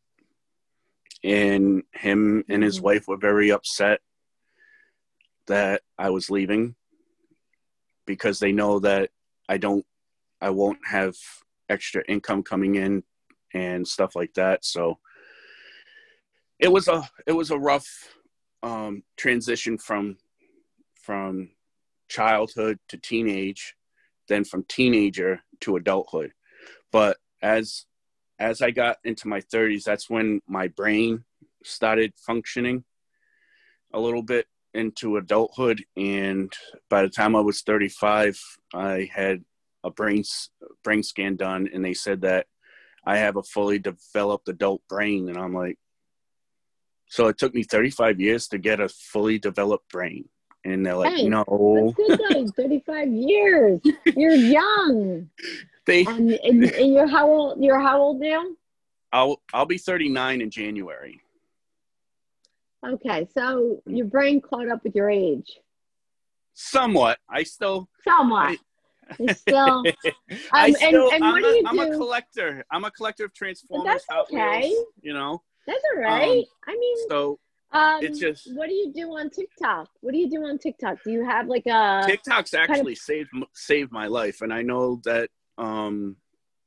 And him and his mm-hmm. wife were very upset that I was leaving because they know that I don't I won't have extra income coming in and stuff like that. So it was a it was a rough um, transition from from childhood to teenage, then from teenager to adulthood. But as as I got into my 30s, that's when my brain started functioning a little bit into adulthood. And by the time I was 35, I had a brain brain scan done, and they said that I have a fully developed adult brain. And I'm like, so it took me 35 years to get a fully developed brain. And they're like, hey, no. That's good 35 years. You're young. They and, and, and, you're how old you're how old now? I'll I'll be 39 in January. Okay, so your brain caught up with your age. Somewhat. I still somewhat. I, still, um, I still, and, and what a, do you I'm a collector. I'm a collector of Transformers. That's okay. Wheels, you know. That's all right. Um, I mean, so um, it's just. What do you do on TikTok? What do you do on TikTok? Do you have like a TikTok's actually kind of... saved saved my life, and I know that um,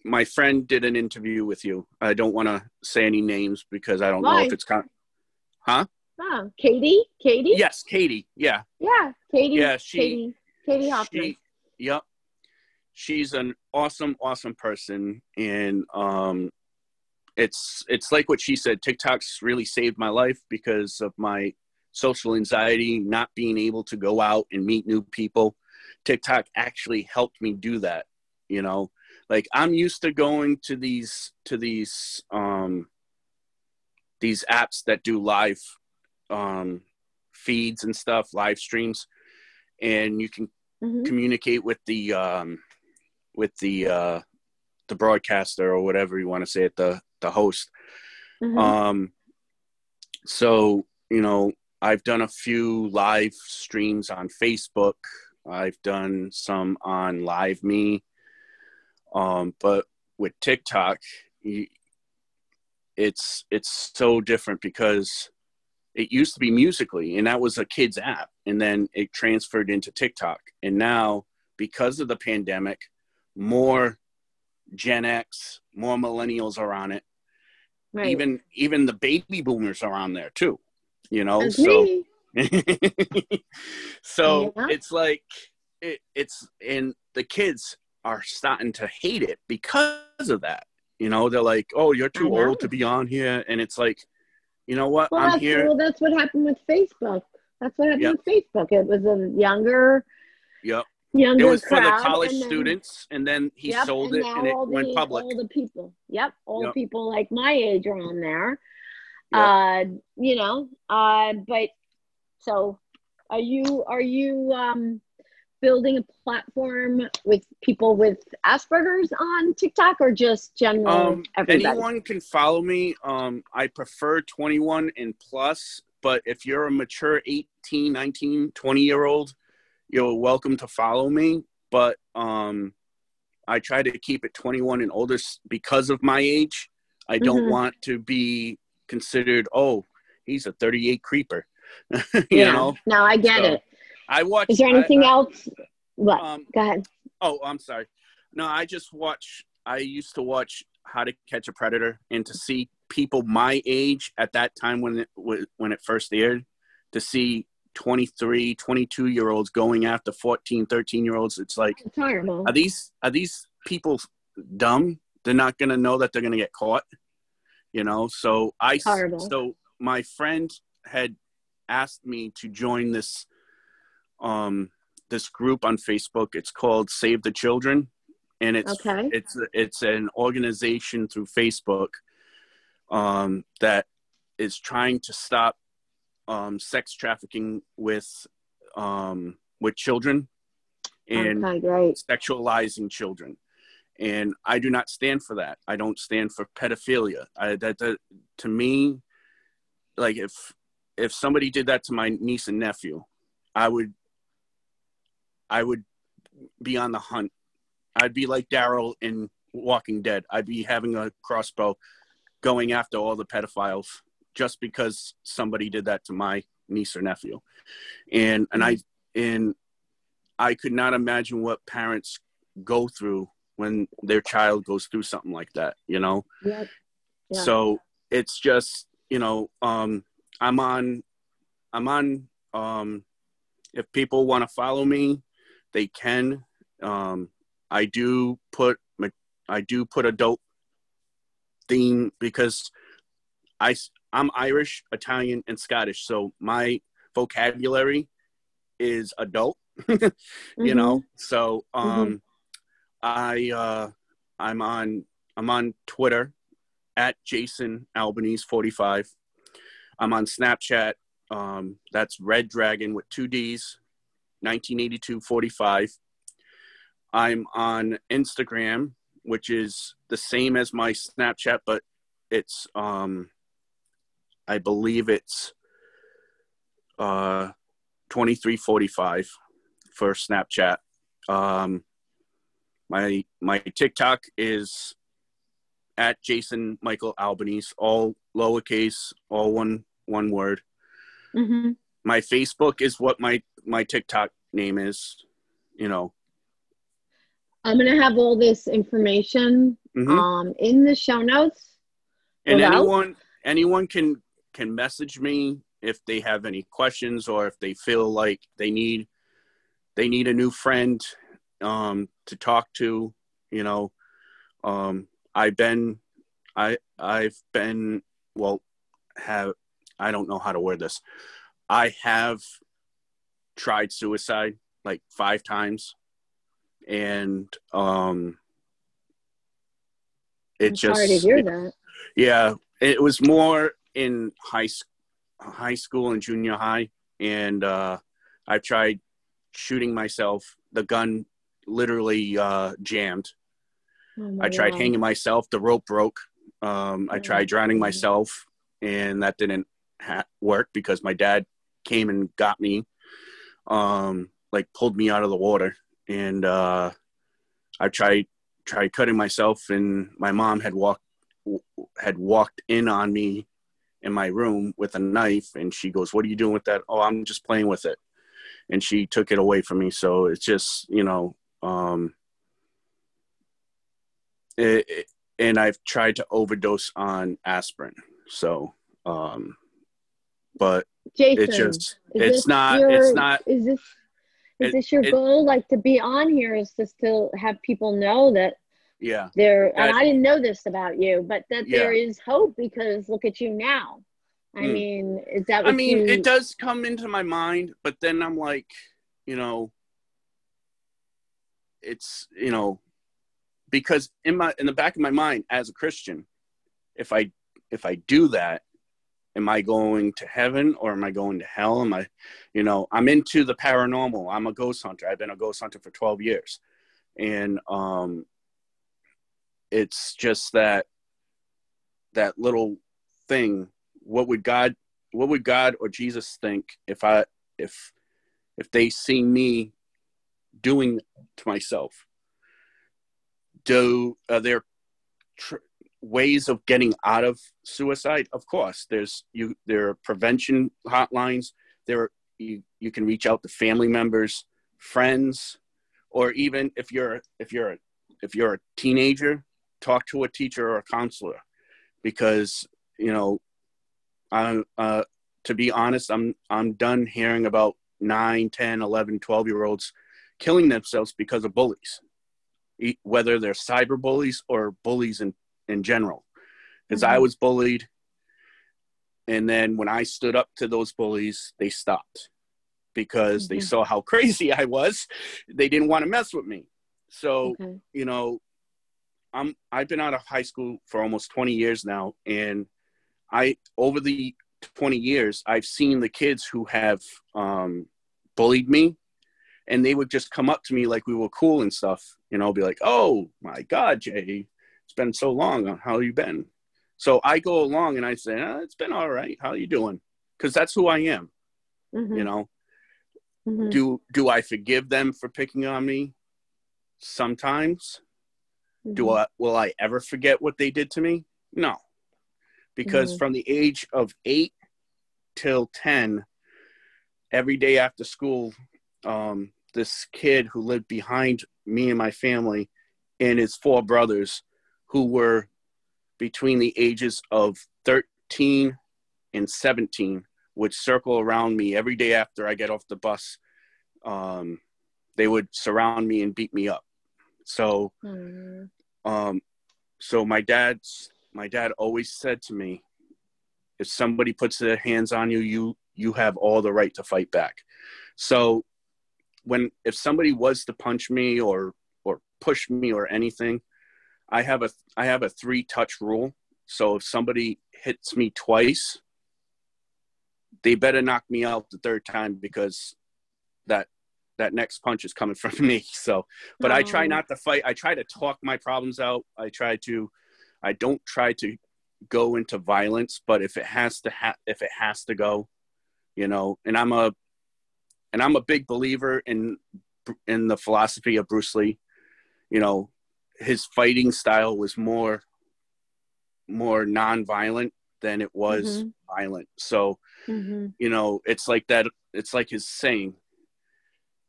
my friend did an interview with you. I don't want to say any names because I don't Why? know if it's con- huh? Oh, Katie, Katie. Yes, Katie. Yeah. Yeah, Katie. Yeah, she. Katie, Katie Hoffman. She, yep. She's an awesome, awesome person, and um, it's it's like what she said. TikTok's really saved my life because of my social anxiety, not being able to go out and meet new people. TikTok actually helped me do that. You know, like I'm used to going to these to these um, these apps that do live um, feeds and stuff, live streams, and you can mm-hmm. communicate with the um, with the uh, the broadcaster or whatever you want to say it, the the host. Mm-hmm. Um, so you know, I've done a few live streams on Facebook. I've done some on Live Me, um, but with TikTok, it's it's so different because it used to be Musical.ly, and that was a kids app, and then it transferred into TikTok, and now because of the pandemic, more Gen X, more millennials are on it. Right. Even even the baby boomers are on there too. You know, That's so so yeah. it's like it, it's and the kids are starting to hate it because of that. You know, they're like, "Oh, you're too old to be on here," and it's like, you know what? Well, I'm here. Well, that's what happened with Facebook. That's what happened yep. with Facebook. It was a younger. Yep younger it was crowd, for the college and then, students and then he yep, sold it and it the, went public all the people yep all yep. people like my age are on there uh you know uh but so are you are you um building a platform with people with asperger's on tiktok or just general um, everybody? anyone can follow me um i prefer 21 and plus but if you're a mature 18 19 20 year old you're welcome to follow me, but um, I try to keep it 21 and older because of my age. I don't mm-hmm. want to be considered, oh, he's a 38 creeper. you yeah. know? No, I get so, it. I watch. Is there anything I, else? What? Um, Go ahead. Oh, I'm sorry. No, I just watch. I used to watch How to Catch a Predator and to see people my age at that time when it when it first aired, to see 23 22 year olds going after 14 13 year olds it's like are these are these people dumb they're not going to know that they're going to get caught you know so i so my friend had asked me to join this um this group on facebook it's called save the children and it's okay. it's it's an organization through facebook um, that is trying to stop um, sex trafficking with um, with children and okay, sexualizing children. And I do not stand for that. I don't stand for pedophilia. I, that, that to me, like if if somebody did that to my niece and nephew, I would I would be on the hunt. I'd be like Daryl in Walking Dead. I'd be having a crossbow going after all the pedophiles just because somebody did that to my niece or nephew. And and I and I could not imagine what parents go through when their child goes through something like that, you know? Yeah. yeah. So it's just, you know, um, I'm on, I'm on, um, if people want to follow me, they can. Um, I do put, I do put adult theme because I, I'm Irish, Italian, and Scottish. So my vocabulary is adult, mm-hmm. you know? So, um, mm-hmm. I, uh, I'm on, I'm on Twitter at Jason Albanese 45. I'm on Snapchat. Um, that's Red Dragon with two D's, 1982 45. I'm on Instagram, which is the same as my Snapchat, but it's um, I believe it's uh, 2345 for Snapchat. Um, my my TikTok is at Jason Michael Albanese, all lowercase, all one one word. Mm-hmm. My Facebook is what my my TikTok name is. You know. I'm gonna have all this information mm-hmm. um in the show notes. And anyone anyone can can message me if they have any questions or if they feel like they need they need a new friend um, to talk to. You know, um, I've been I I've been well have I don't know how to word this. I have tried suicide like five times, and um, it I'm just sorry to hear that. Yeah, it was more in high high school and junior high, and uh, I've tried shooting myself. The gun literally uh, jammed. Oh I tried God. hanging myself. The rope broke. Um, I oh tried drowning myself, and that didn't ha- work because my dad came and got me, um, like pulled me out of the water. And uh, I tried tried cutting myself, and my mom had walked had walked in on me in my room with a knife, and she goes, "What are you doing with that?" Oh, I'm just playing with it. And she took it away from me. So it's just you know, um, it, it, and I've tried to overdose on aspirin. So, um, but Jason, it's just it's not your, it's not is this is it, this your goal like to be on here is just to have people know that yeah there and i didn't know this about you but that yeah. there is hope because look at you now i mm. mean is that i mean you... it does come into my mind but then i'm like you know it's you know because in my in the back of my mind as a christian if i if i do that am i going to heaven or am i going to hell? Am i you know i'm into the paranormal. I'm a ghost hunter. I've been a ghost hunter for 12 years. And um it's just that that little thing what would god what would god or jesus think if i if if they see me doing to myself? Do are there tr- ways of getting out of suicide of course there's you there are prevention hotlines there are, you, you can reach out to family members friends or even if you're if you're if you're a teenager talk to a teacher or a counselor. Because you know i uh, to be honest i'm i'm done hearing about 9 10 11 12 year olds killing themselves because of bullies. Whether they're cyber bullies or bullies in in general because mm-hmm. i was bullied and then when i stood up to those bullies they stopped because mm-hmm. they saw how crazy i was they didn't want to mess with me so you know I'm I've been out of high school for almost 20 years now, and I over the 20 years, I've seen the kids who have um, bullied me, and they would just come up to me like we were cool and stuff. You know, be like, "Oh my God, Jay, been so long. How you been?" So I go along and I say, oh, "It's been all right. How you doing?" Because that's who I am. Mm-hmm. You know. Mm-hmm. Do do I forgive them for picking on me? Sometimes. Mm-hmm. Do I will I ever forget what they did to me? No because mm-hmm. from the age of eight till 10, every day after school, um, this kid who lived behind me and my family and his four brothers who were between the ages of 13 and 17 would circle around me every day after I get off the bus. Um, they would surround me and beat me up. So, mm. um, so my dad's my dad always said to me, if somebody puts their hands on you, you you have all the right to fight back. So when if somebody was to punch me or or push me or anything, I have a I have a three touch rule. So if somebody hits me twice, they better knock me out the third time because that that next punch is coming from me. So, but oh. I try oh. not to fight. I try to talk my problems out. I try to I don't try to go into violence, but if it has to ha- if it has to go, you know, and I'm a and I'm a big believer in in the philosophy of Bruce Lee. You know, his fighting style was more more non-violent than it was mm-hmm. violent. So, mm-hmm. you know, it's like that. It's like his saying.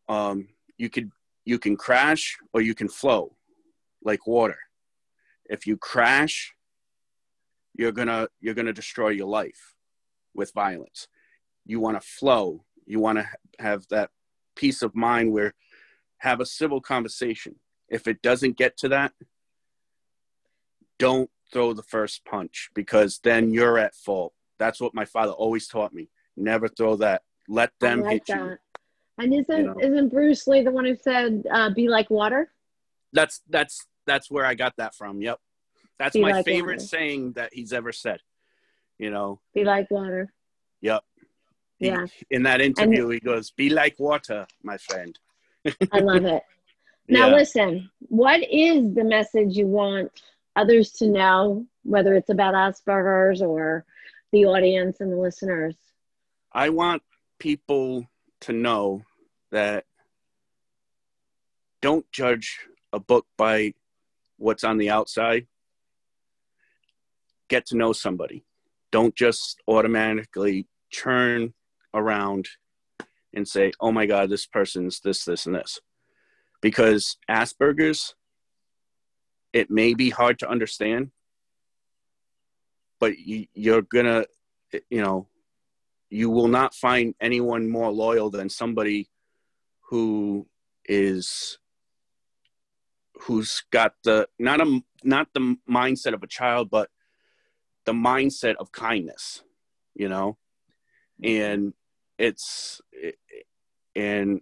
Um, you could you can crash or you can flow, like water if you crash you're gonna you're gonna destroy your life with violence you want to flow you want to have that peace of mind where have a civil conversation if it doesn't get to that don't throw the first punch because then you're at fault that's what my father always taught me never throw that let them like hit that. you and isn't you know? isn't bruce lee the one who said uh, be like water that's that's that's where I got that from. Yep. That's Be my like favorite water. saying that he's ever said. You know. Be like water. Yep. He, yeah. In that interview, and, he goes, "Be like water, my friend." I love it. Now, yeah. listen. What is the message you want others to know, whether it's about Asperger's or the audience and the listeners? I want people to know that don't judge a book by what's on the outside. Get to know somebody. Don't just automatically churn around and say, oh my God, this person's this, this, and this. Because Asperger's, it may be hard to understand, but you, you're gonna, you know, you will not find anyone more loyal than somebody who is who's got the not a not the mindset of a child but the mindset of kindness you know? Mm-hmm. And it's and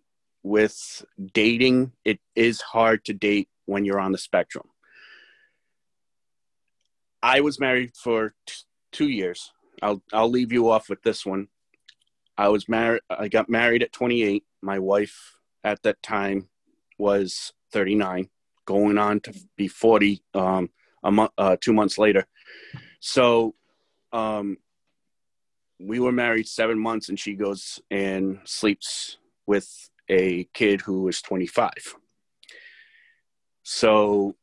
with dating it is hard to date when you're on the spectrum. I was married for t- 2 years. I'll i'll leave you off with this one. I was married i got married at 28 my wife at that time was 39 going on to be 40 um, a month, uh, two months later. So um, we were married seven months, and she goes and sleeps with a kid who was 25. So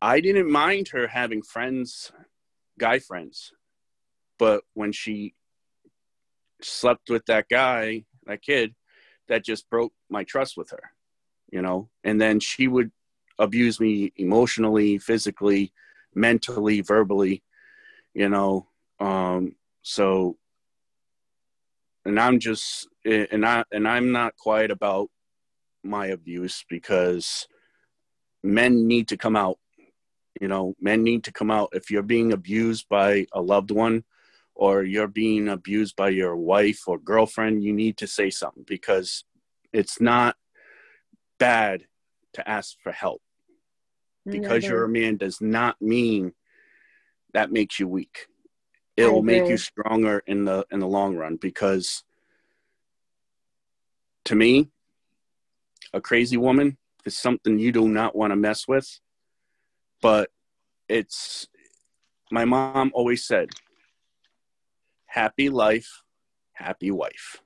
I didn't mind her having friends, guy friends, but when she slept with that guy, that kid, that just broke my trust with her, you know. And then she would abuse me emotionally, physically, mentally, verbally, you know. Um, so, and I'm just, and I, and I'm not quiet about my abuse because men need to come out. You know, men need to come out. If you're being abused by a loved one or you're being abused by your wife or girlfriend, you need to say something because it's not bad to ask for help because you're a mm-hmm. man does not mean that makes you weak it will make you stronger in the in the long run because to me a crazy woman is something you do not want to mess with. But it's my mom always said happy life happy wife.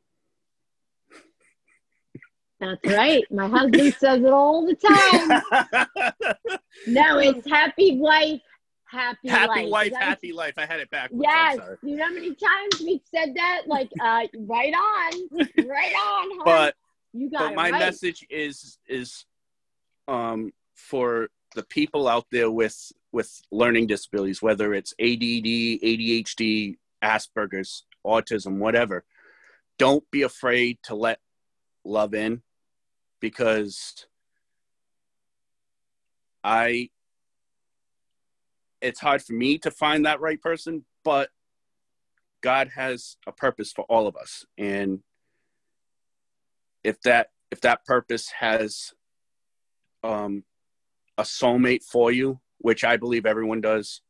That's right. My husband says it all the time. No it's happy wife happy, happy life. wife, happy life. I had it backwards. Yes. You know how many times we've said that? Like, uh, right on, right on. But you got but my right. message is is um for the people out there with with learning disabilities, whether it's ADD, ADHD, Asperger's, autism, whatever. Don't be afraid to let love in because I it's hard for me to find that right person, but God has a purpose for all of us. And if that if that purpose has um a soulmate for you, which I believe everyone does.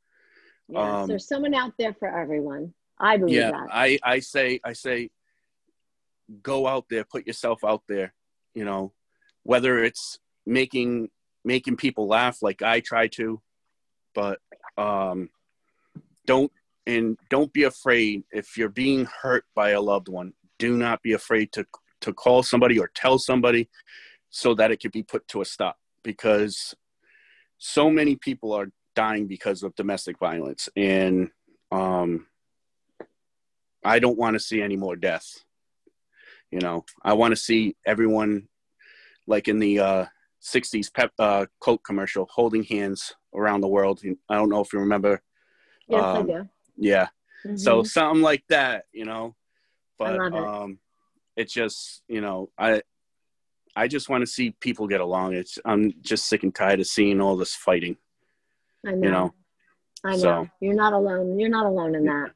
Yes, um, there's someone out there for everyone. I believe yeah, that. I, I say I say go out there, put yourself out there, you know, whether it's making making people laugh like I try to, but um, don't and don't be afraid if you're being hurt by a loved one. Do not be afraid to to call somebody or tell somebody so that it could be put to a stop because so many people are dying because of domestic violence and um, I don't want to see any more death. You know, I want to see everyone like in the uh, 60s pep uh, Coke commercial holding hands around the world. I don't know if you remember. Yes, um, I do. Yeah. Mm-hmm. So something like that, you know. But it. um it's just, you know, I I just want to see people get along. It's I'm just sick and tired of seeing all this fighting. I know. You know? I know. So. You're not alone. You're not alone in that.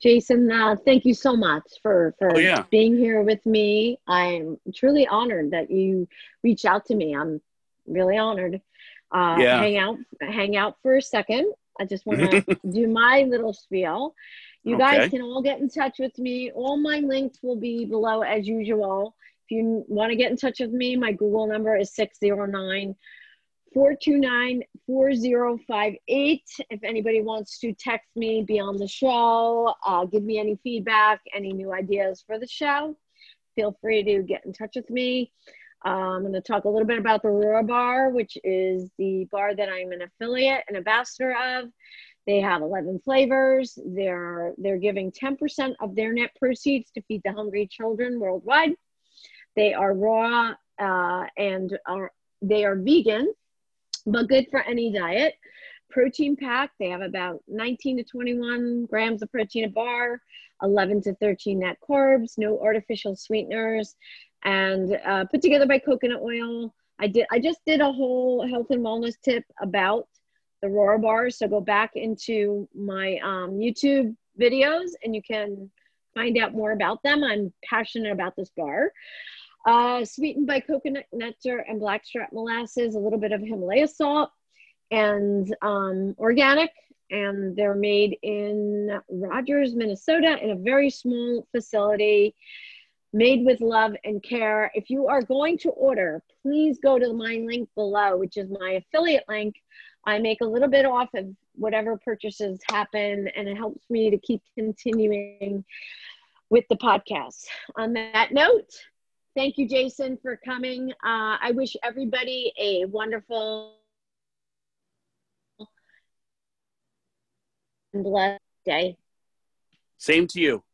Jason, uh, thank you so much for for oh, yeah. being here with me. I'm truly honored that you reached out to me. I'm really honored. Uh, yeah. Hang out, hang out for a second. I just want to do my little spiel. You okay. guys can all get in touch with me. All my links will be below as usual. If you want to get in touch with me, my Google number is 609 429 4058. If anybody wants to text me, be on the show, uh, give me any feedback, any new ideas for the show, feel free to get in touch with me. Uh, I'm going to talk a little bit about the Aurora Bar, which is the bar that I'm an affiliate and ambassador of. They have 11 flavors. They're they're giving 10% of their net proceeds to feed the hungry children worldwide. They are raw uh, and are they are vegan but good for any diet. Protein pack, they have about 19 to 21 grams of protein a bar, 11 to 13 net carbs, no artificial sweeteners, and uh, put together by coconut oil. I did. I just did a whole health and wellness tip about the Aurora bars. So go back into my um, YouTube videos and you can find out more about them. I'm passionate about this bar. Uh, sweetened by coconut nectar and blackstrap molasses, a little bit of Himalaya salt, and um, organic. And they're made in Rogers, Minnesota, in a very small facility, made with love and care. If you are going to order, please go to my link below, which is my affiliate link. I make a little bit off of whatever purchases happen, and it helps me to keep continuing with the podcast. On that note, Thank you, Jason, for coming. Uh, I wish everybody a wonderful and blessed day. Same to you.